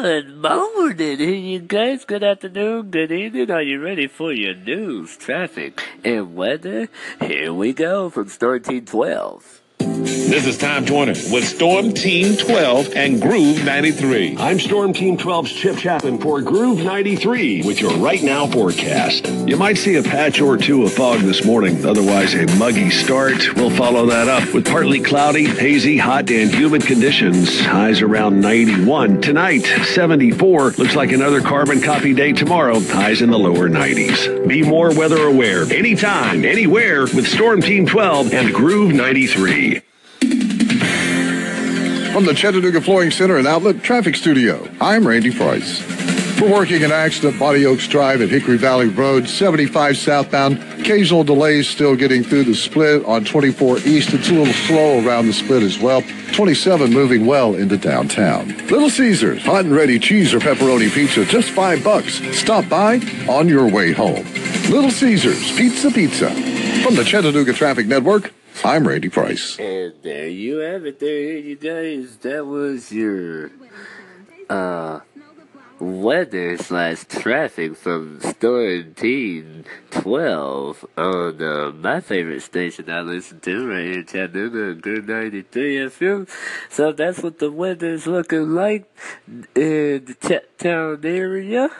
Good morning, you guys. Good afternoon, good evening. Are you ready for your news, traffic, and weather? Here we go from Storm Team 12. This is Tom Joyner with Storm Team 12 and Groove 93. I'm Storm Team 12's Chip Chapman for Groove 93 with your right now forecast. You might see a patch or two of fog this morning, otherwise a muggy start. We'll follow that up with partly cloudy, hazy, hot, and humid conditions. Highs around 91. Tonight, 74. Looks like another carbon copy day tomorrow. Highs in the lower 90s. Be more weather aware anytime, anywhere with Storm Team 12 and Groove 93. From the Chattanooga Flooring Center and Outlet Traffic Studio, I'm Randy Price. We're working an accident, Bonny Oaks Drive at Hickory Valley Road, 75 southbound. Occasional delays still getting through the split on 24 east. It's a little slow around the split as well. 27 moving well into downtown. Little Caesars, hot and ready cheese or pepperoni pizza, just five bucks. Stop by on your way home. Little Caesars, pizza, pizza. From the Chattanooga Traffic Network, I'm Randy Price. And there you have it, there, you guys. That was your uh weather slash traffic from Storm Team 12 on uh, my favorite station I listen to right here Chattanooga, Good 93 FM. So that's what the weather is looking like in the Chattown area.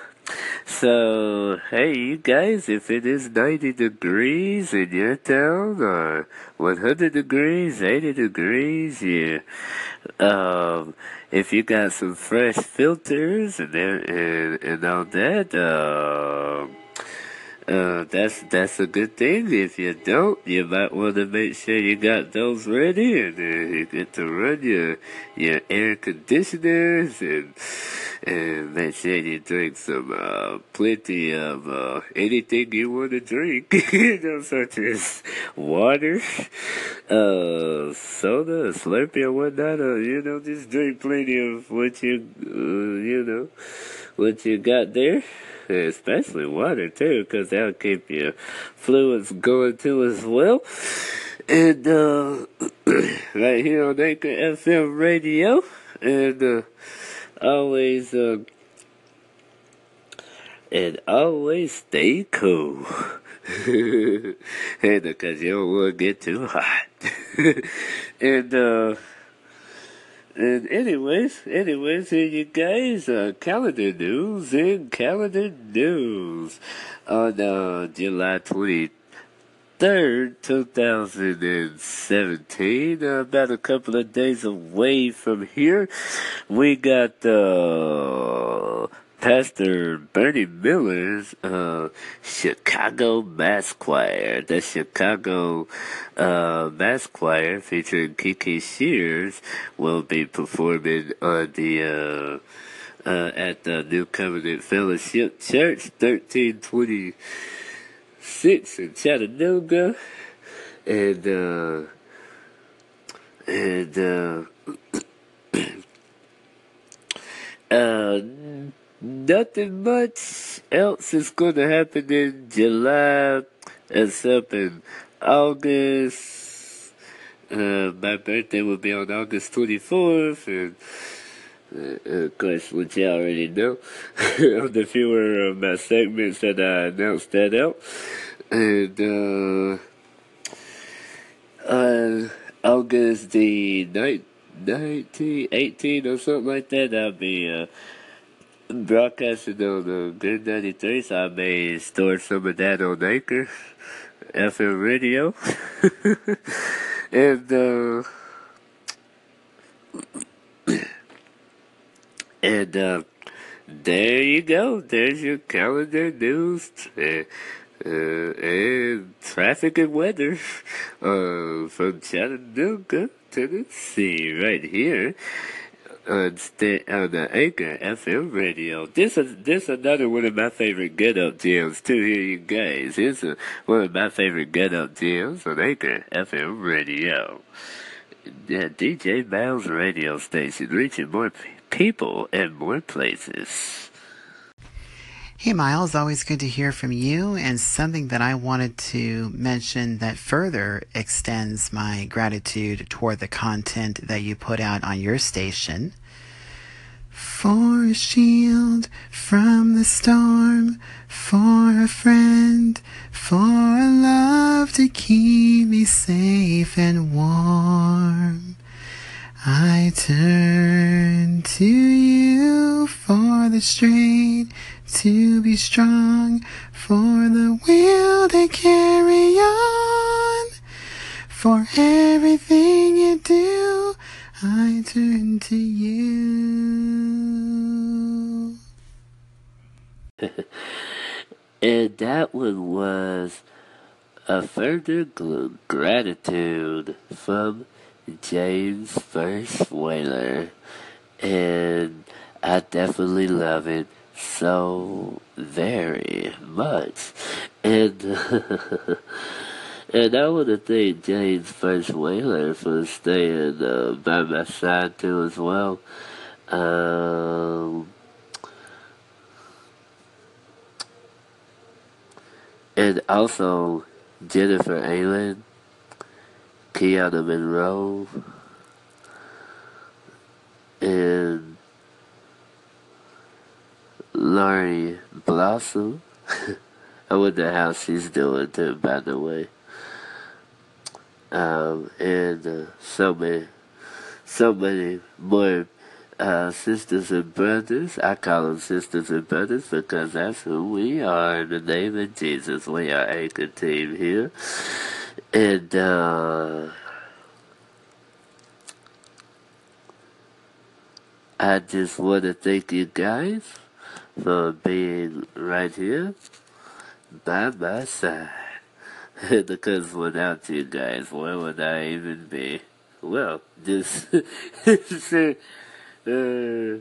So, hey, you guys, if it is 90 degrees in your town, or 100 degrees, 80 degrees, yeah, um, if you got some fresh filters and, and, and all that, um, uh, that's that's a good thing. If you don't, you might want to make sure you got those ready, and uh, you get to run your your air conditioners and and make sure you drink some uh, plenty of uh, anything you want to drink, you know, such as water, uh, soda, Slurpee, or whatnot. Or, you know, just drink plenty of what you uh, you know what you got there especially water too, because that'll keep your fluids going too as well. And uh, right here on Anchor FM radio, and uh, always uh, and always stay cool. and because you don't want to get too hot. and uh and anyways, anyways, here you guys, uh, calendar news and calendar news on uh, July 23rd, 2017, uh, about a couple of days away from here. We got, uh, Pastor Bernie Miller's uh, Chicago Mass Choir. The Chicago uh, Mass Choir featuring Kiki Shears will be performing on the uh, uh, at the New Covenant Fellowship Church, thirteen twenty six in Chattanooga, and uh, and uh, uh nothing much else is going to happen in July except in August. Uh, my birthday will be on August 24th, and uh, of course, which you already know, on the fewer of my segments that I announced that out. And, uh, uh, August the 19, 19, 18 or something like that, I'll be, broadcasted on the Good 93, so I may store some of that on Anchor, FM radio. and, uh, and, uh, there you go. There's your calendar news. Uh, uh, and traffic and weather uh, from Chattanooga, Tennessee, right here on, st- on the Anchor FM radio. This is this another one of my favorite get up jams too. Here you guys, it's a, one of my favorite get up jams on Anchor FM radio. The DJ Miles radio station, reaching more p- people and more places. Hey, Miles, always good to hear from you. And something that I wanted to mention that further extends my gratitude toward the content that you put out on your station. for a shield from the storm, for a friend, for a love to keep me safe and warm. I turn to you for the strength to be strong, for the will to carry on. For everything you do, I turn to you. and that one was a further gl- gratitude from James First Whaler. And I definitely love it so very much. And and I want to thank James First Whaler for staying uh, by my side too as well. Um, and also Jennifer Aylen, Kiana Monroe, and Laurie Blossom. I wonder how she's doing too, by the way. Um, and uh, so many, so many more uh, sisters and brothers. I call them sisters and brothers because that's who we are. In the name of Jesus, we are Anchor Team here. And uh, I just want to thank you guys for being right here by my side. because without you guys, where would I even be? Well, just sit, uh,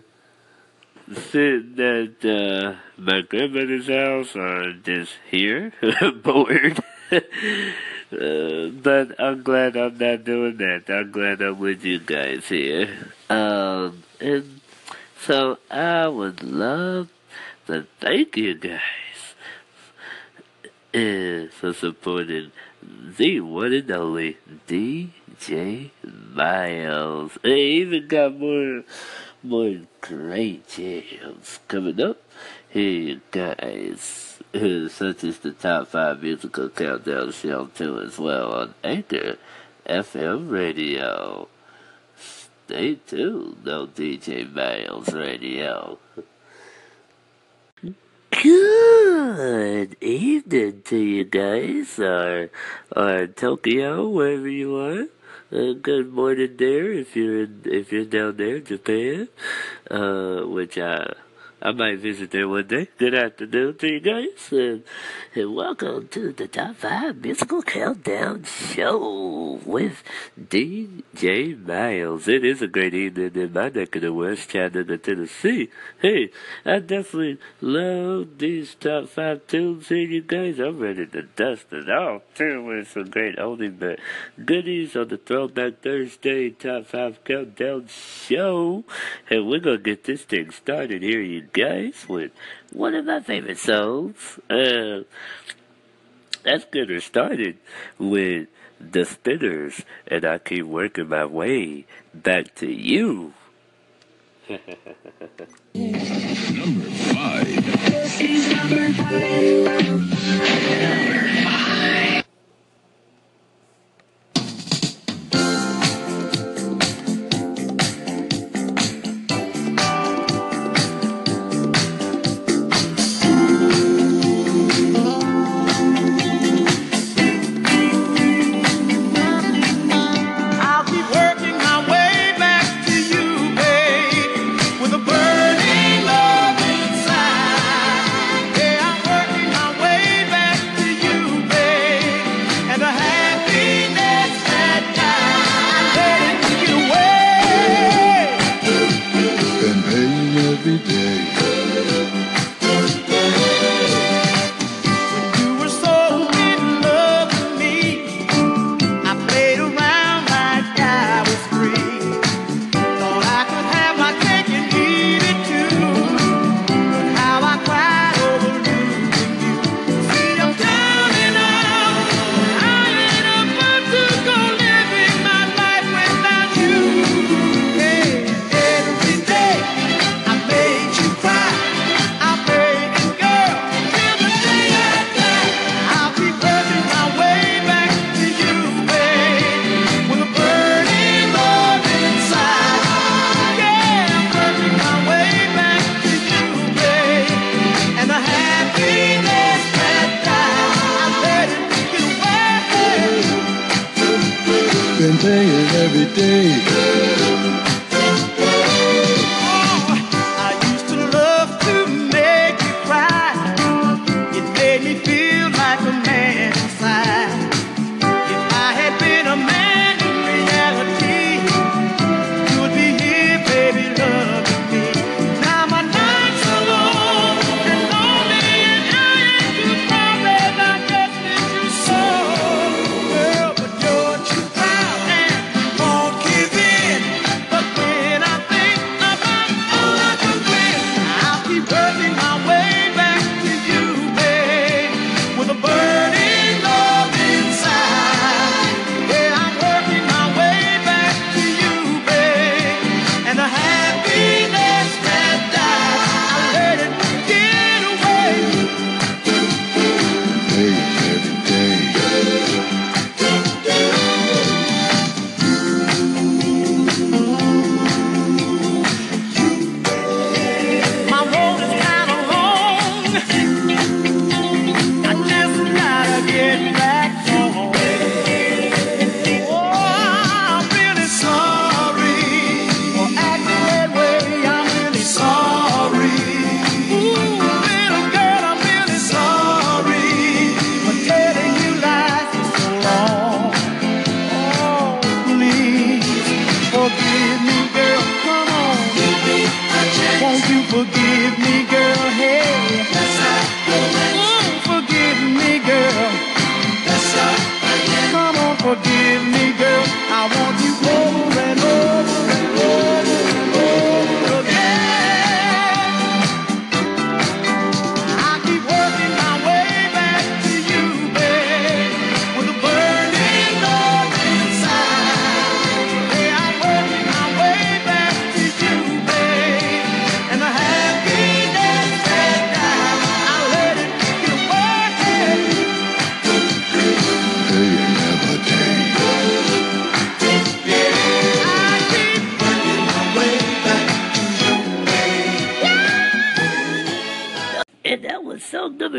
sitting at uh, my grandmother's house or just here, bored. uh, but I'm glad I'm not doing that. I'm glad I'm with you guys here. Um, and so I would love to thank you guys for supporting the one and only DJ Miles. I even got more more great jams coming up. Here you guys, such as the top five musical countdown show too as well on Anchor FM radio. Stay tuned on DJ Miles Radio. Good evening to you guys, or, or Tokyo, wherever you are. Uh, good morning there if you're in, if you're down there in Japan, uh, which I I might visit there one day. Good afternoon to you guys, and, and welcome to the Top 5 Musical Countdown Show with DJ Miles. It is a great evening in my neck of the West, Chattanooga, Tennessee. Hey, I definitely love these Top 5 tunes here, you guys. I'm ready to dust it off, too, with some great oldie but goodies on the Throwback Thursday Top 5 Countdown Show. And we're going to get this thing started here, you guys, with one of my favorite songs. Uh, that's getting started with the spinners, and I keep working my way back to you. Number five. I'll day and every day.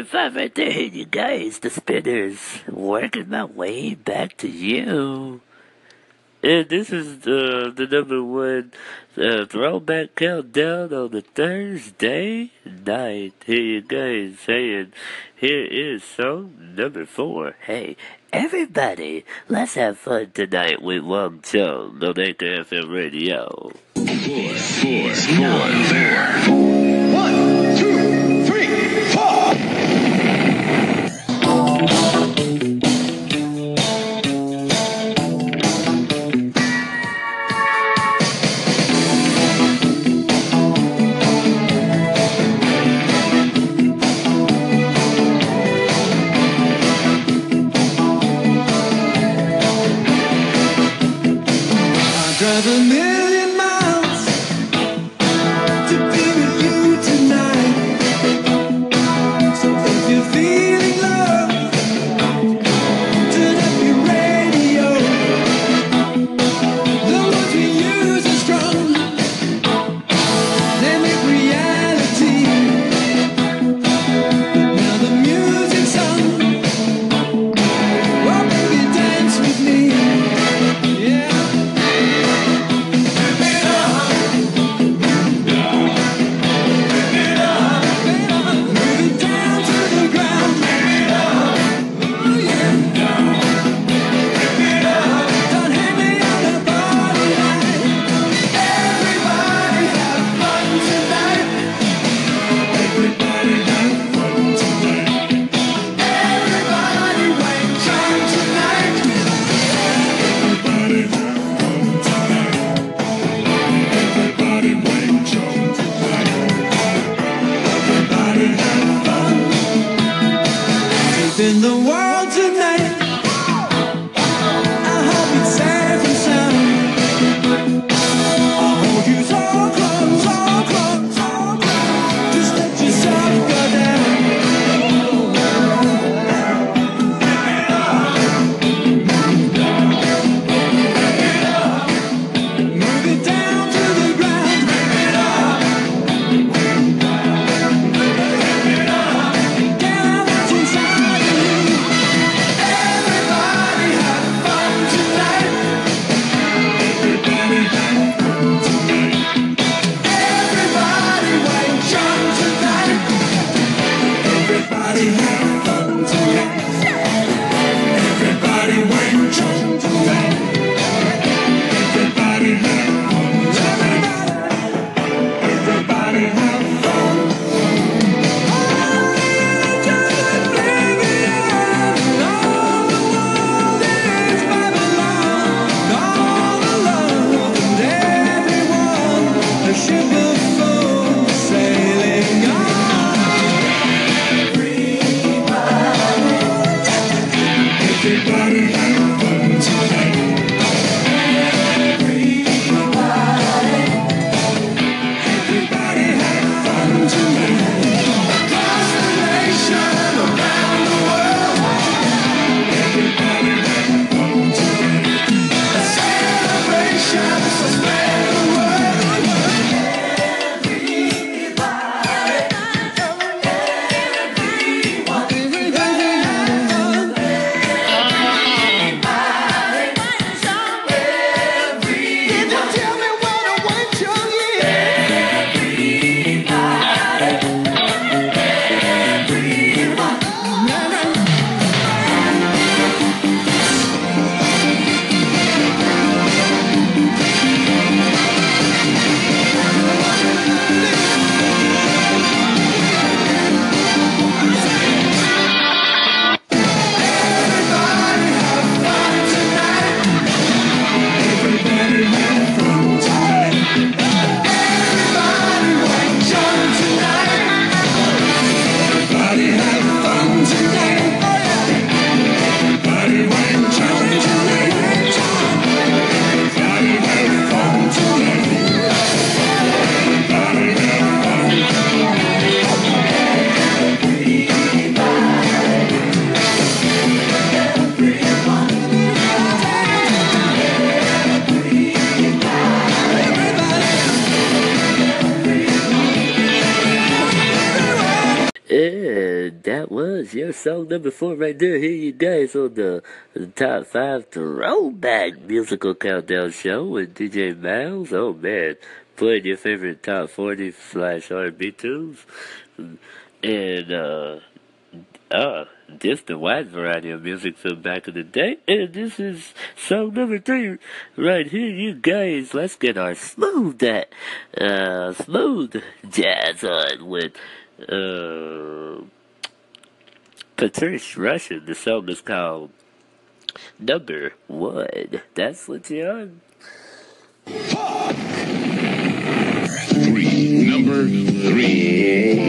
if I right there hit you guys, the spinners, working my way back to you. And this is uh, the number one uh, throwback countdown on the Thursday night. Here you guys saying, here is song number four. Hey, everybody, let's have fun tonight with Wang Chung on Anchor FM Radio. Four, four, four, four. four. drive a number four right there. Here you guys on the, the top five throwback musical countdown show with DJ Miles. Oh man, playing your favorite top forty slash R&B tunes, and uh, uh, just a wide variety of music from back in the day. And this is song number three right here, you guys. Let's get our smooth that uh smooth jazz on with uh Patrice Rushen. The song is called Number One. That's what you're on. Three. Number three.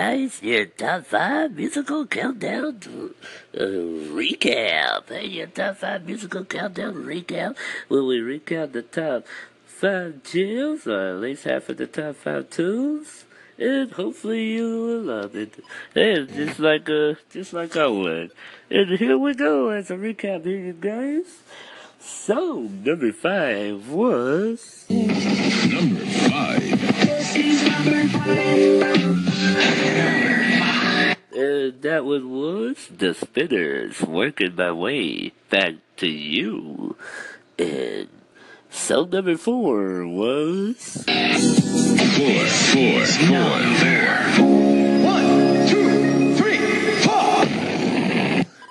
Guys, your top five musical countdown to, uh, recap. Hey, your top five musical countdown recap. When we recap the top five tunes, or at least half of the top five tunes. And hopefully you will love it. And just like uh, just like I would. And here we go as a recap here, you guys. So number five was Number five. And that one was the Spinners working my way back to you. And so number four was Four, four, four, four. One, two, three, four.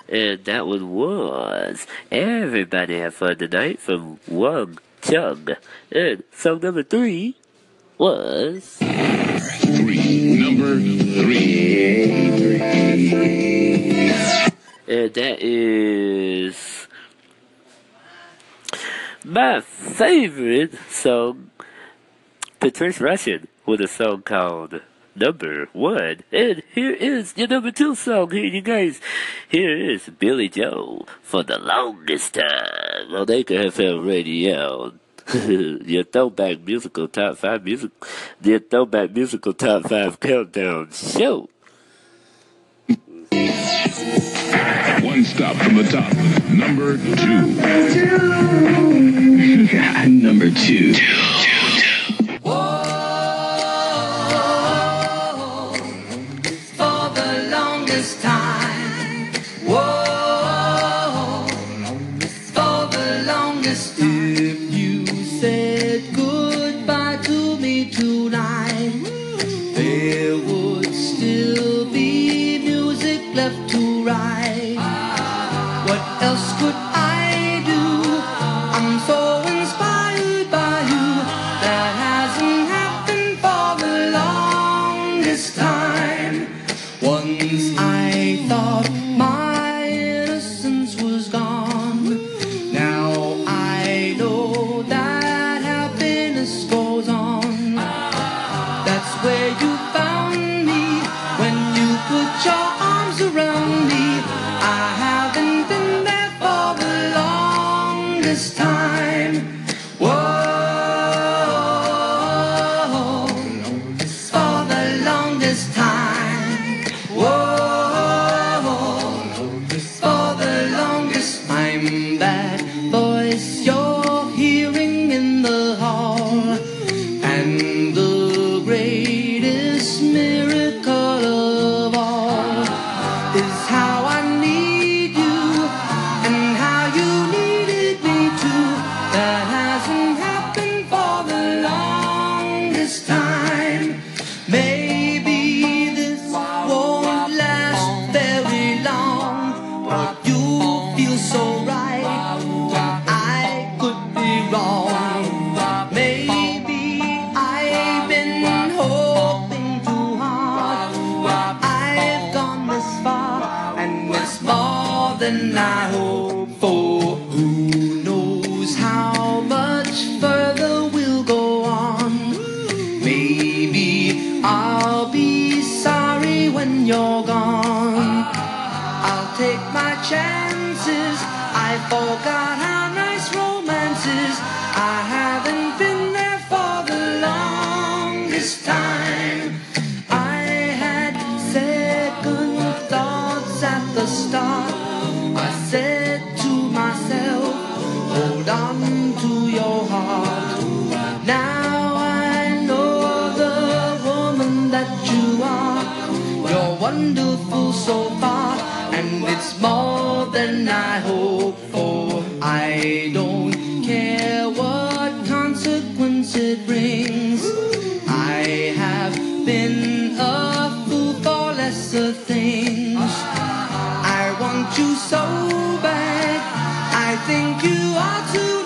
and that one was Everybody Have Fun Tonight from Wang Chung. And song number three was And uh, that is my favorite song, Patrice Rushen, with a song called Number One. And here is your number two song. Here, you guys. Here is Billy Joel for the longest time on Anchor Radio. Your throwback musical top five music, your throwback musical top five countdown show. One stop from the top. Number two. Number two. for forgot how nice romance is. I haven't been there for the longest time. I had second thoughts at the start. I said to myself, hold on to your heart. Now I know the woman that you are. You're wonderful so far, and it's more than I hoped. I don't care what consequence it brings. I have been a fool for lesser things. I want you so bad. I think you ought to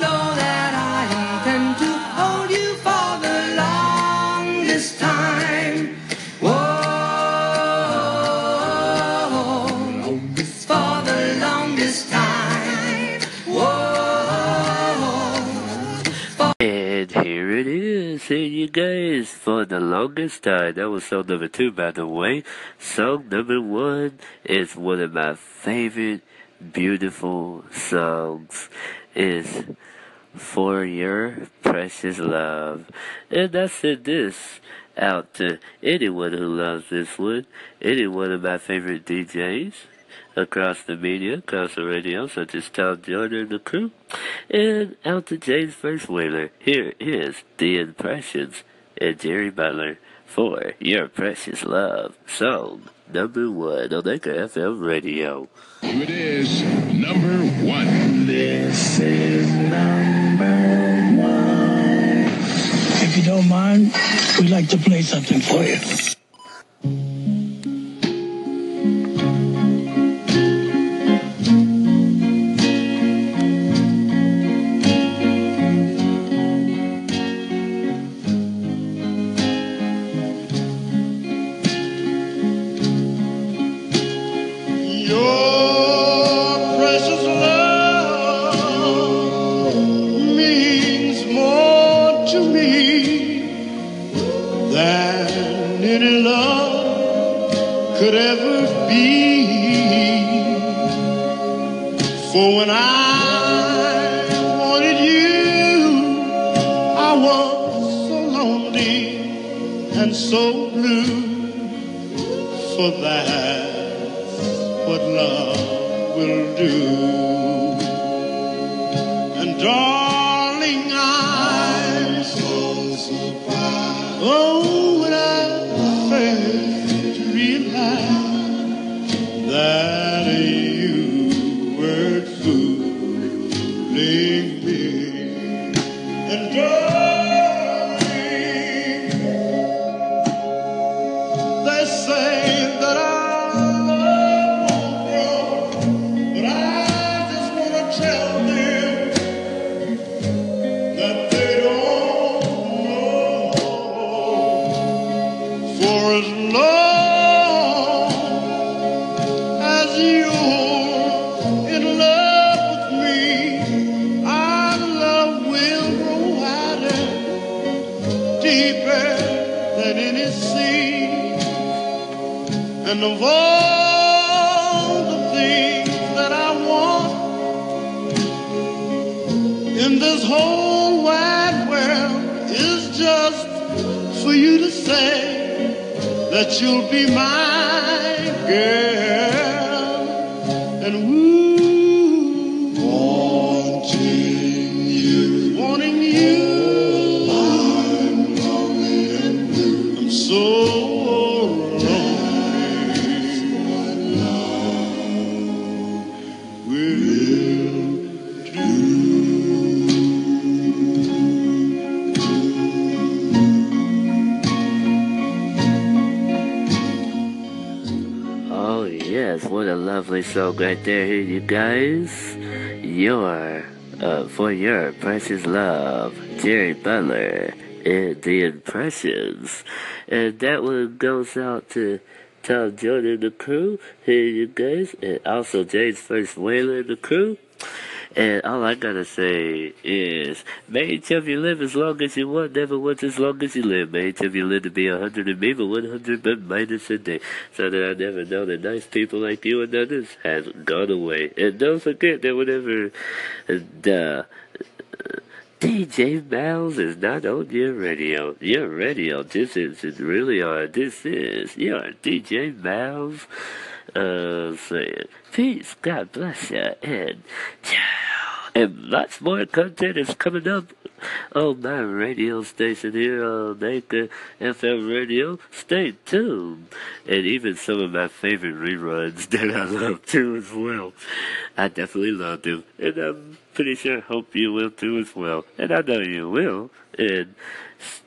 for the longest time. That was song number two, by the way. Song number one is one of my favorite beautiful songs. Is For Your Precious Love. And I said this out to anyone who loves this one, any one of my favorite DJs across the media, across the radio, such as Tom Jordan and the crew, and out to James First Whaler. Here is The Impressions and Jerry Butler for Your Precious Love, song number one on Anchor FM Radio. Here it is, number one. This is number one. If you don't mind, we'd like to play something for you. For that what love will do. And darling, I'm so surprised. Oh, when I first realized that you were fooling me. And darling, that you'll be my girl. Lovely song right there, here you guys. Your, uh, for your precious love, Jerry Butler and the Impressions. And that one goes out to Tom Jordan and the crew, here you guys, and also James First Whaler the crew. And all I gotta say is, may each of you live as long as you want, never once as long as you live. May each of you live to be a hundred and maybe one hundred but minus a day, so that I never know that nice people like you and others has gone away. And don't forget that whenever the uh, DJ Myles is not on your radio. Your radio, this is is really on. This is your DJ Myles. Uh, saying peace, God bless you, and ciao. And lots more content is coming up on my radio station here on Anchor FM Radio. Stay tuned. And even some of my favorite reruns that I love too as well. I definitely love them. And I'm pretty sure hope you will too as well. And I know you will. And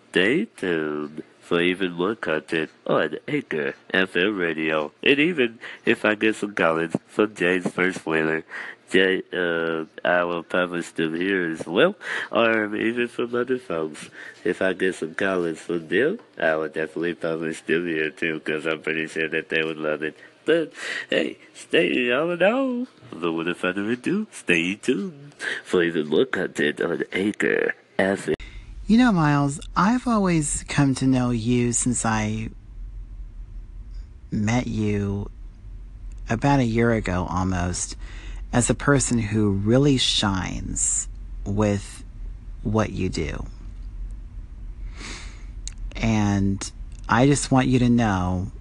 stay tuned for even more content on Anchor FM Radio. And even if I get some comments from James First Whaler, Jay, uh, I will publish them here as well, or even from other folks. If I get some comments from them, I will definitely publish them here too, because I'm pretty sure that they would love it. But hey, stay all in all. But without further ado, stay tuned for even more content on Anchor FM. You know, Myles, I've always come to know you since I met you about a year ago almost as a person who really shines with what you do. And I just want you to know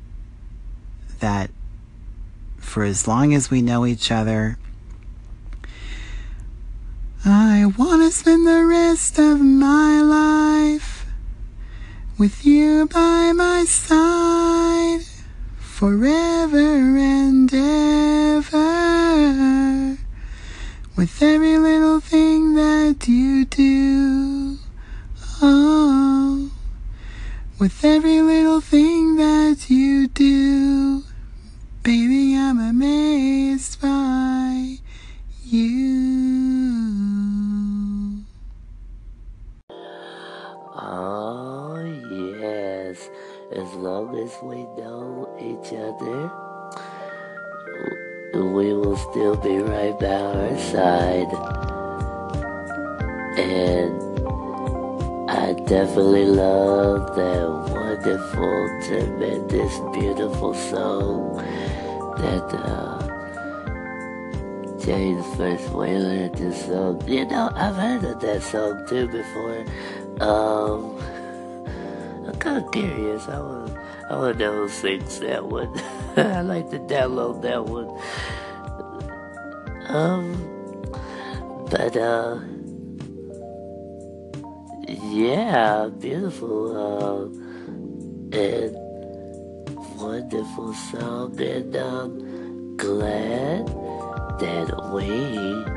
that for as long as we know each other, I want to spend the rest of my life with you by my side forever and ever. With every little thing that you do, oh, with every little thing that you do, baby, I'm amazed by you. We know each other, we will still be right by our side. And I definitely love that wonderful, tremendous, beautiful song that uh, James First Whaler just sung. You know, I've heard of that song too before. Um, kind of curious. I want, I know who sings that one. I like to download that one. Um, but uh, yeah, beautiful. Uh, and wonderful song, and um, glad that we.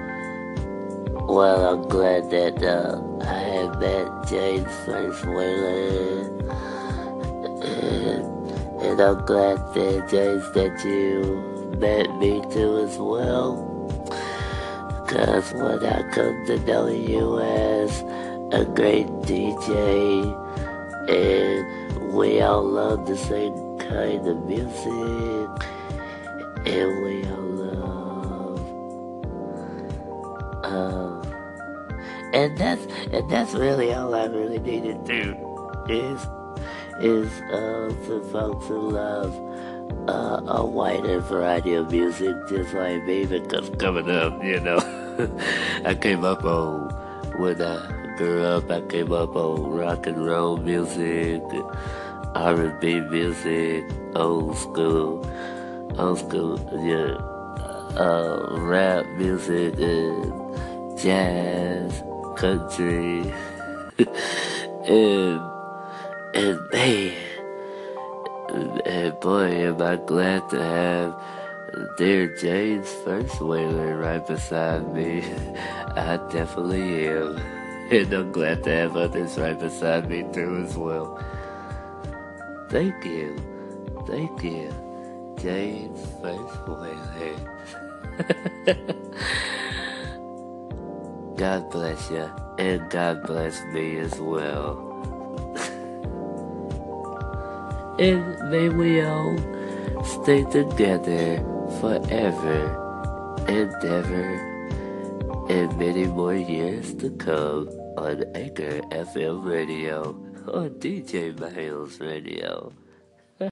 Well, I'm glad that uh, I have met James First Whaler. And, and I'm glad that, James, that you met me too as well. Cause when I come to know you as a great DJ, and we all love the same kind of music, and we all love, um, and that's and that's really all I really need to do is is uh, to folks who love uh, a wider variety of music, just like me. Because coming up, you know, I came up on when I grew up. I came up on rock and roll music, R&B music, old school, old school, yeah, uh, rap music, and jazz, country, and and man, and boy, am I glad to have dear James First Whaler right beside me. I definitely am. And I'm glad to have others right beside me too as well. Thank you. Thank you. James First Whaler. God bless you. And God bless me as well. And we all stay together forever and ever and many more years to come on Anchor FM Radio on DJ Myles Radio.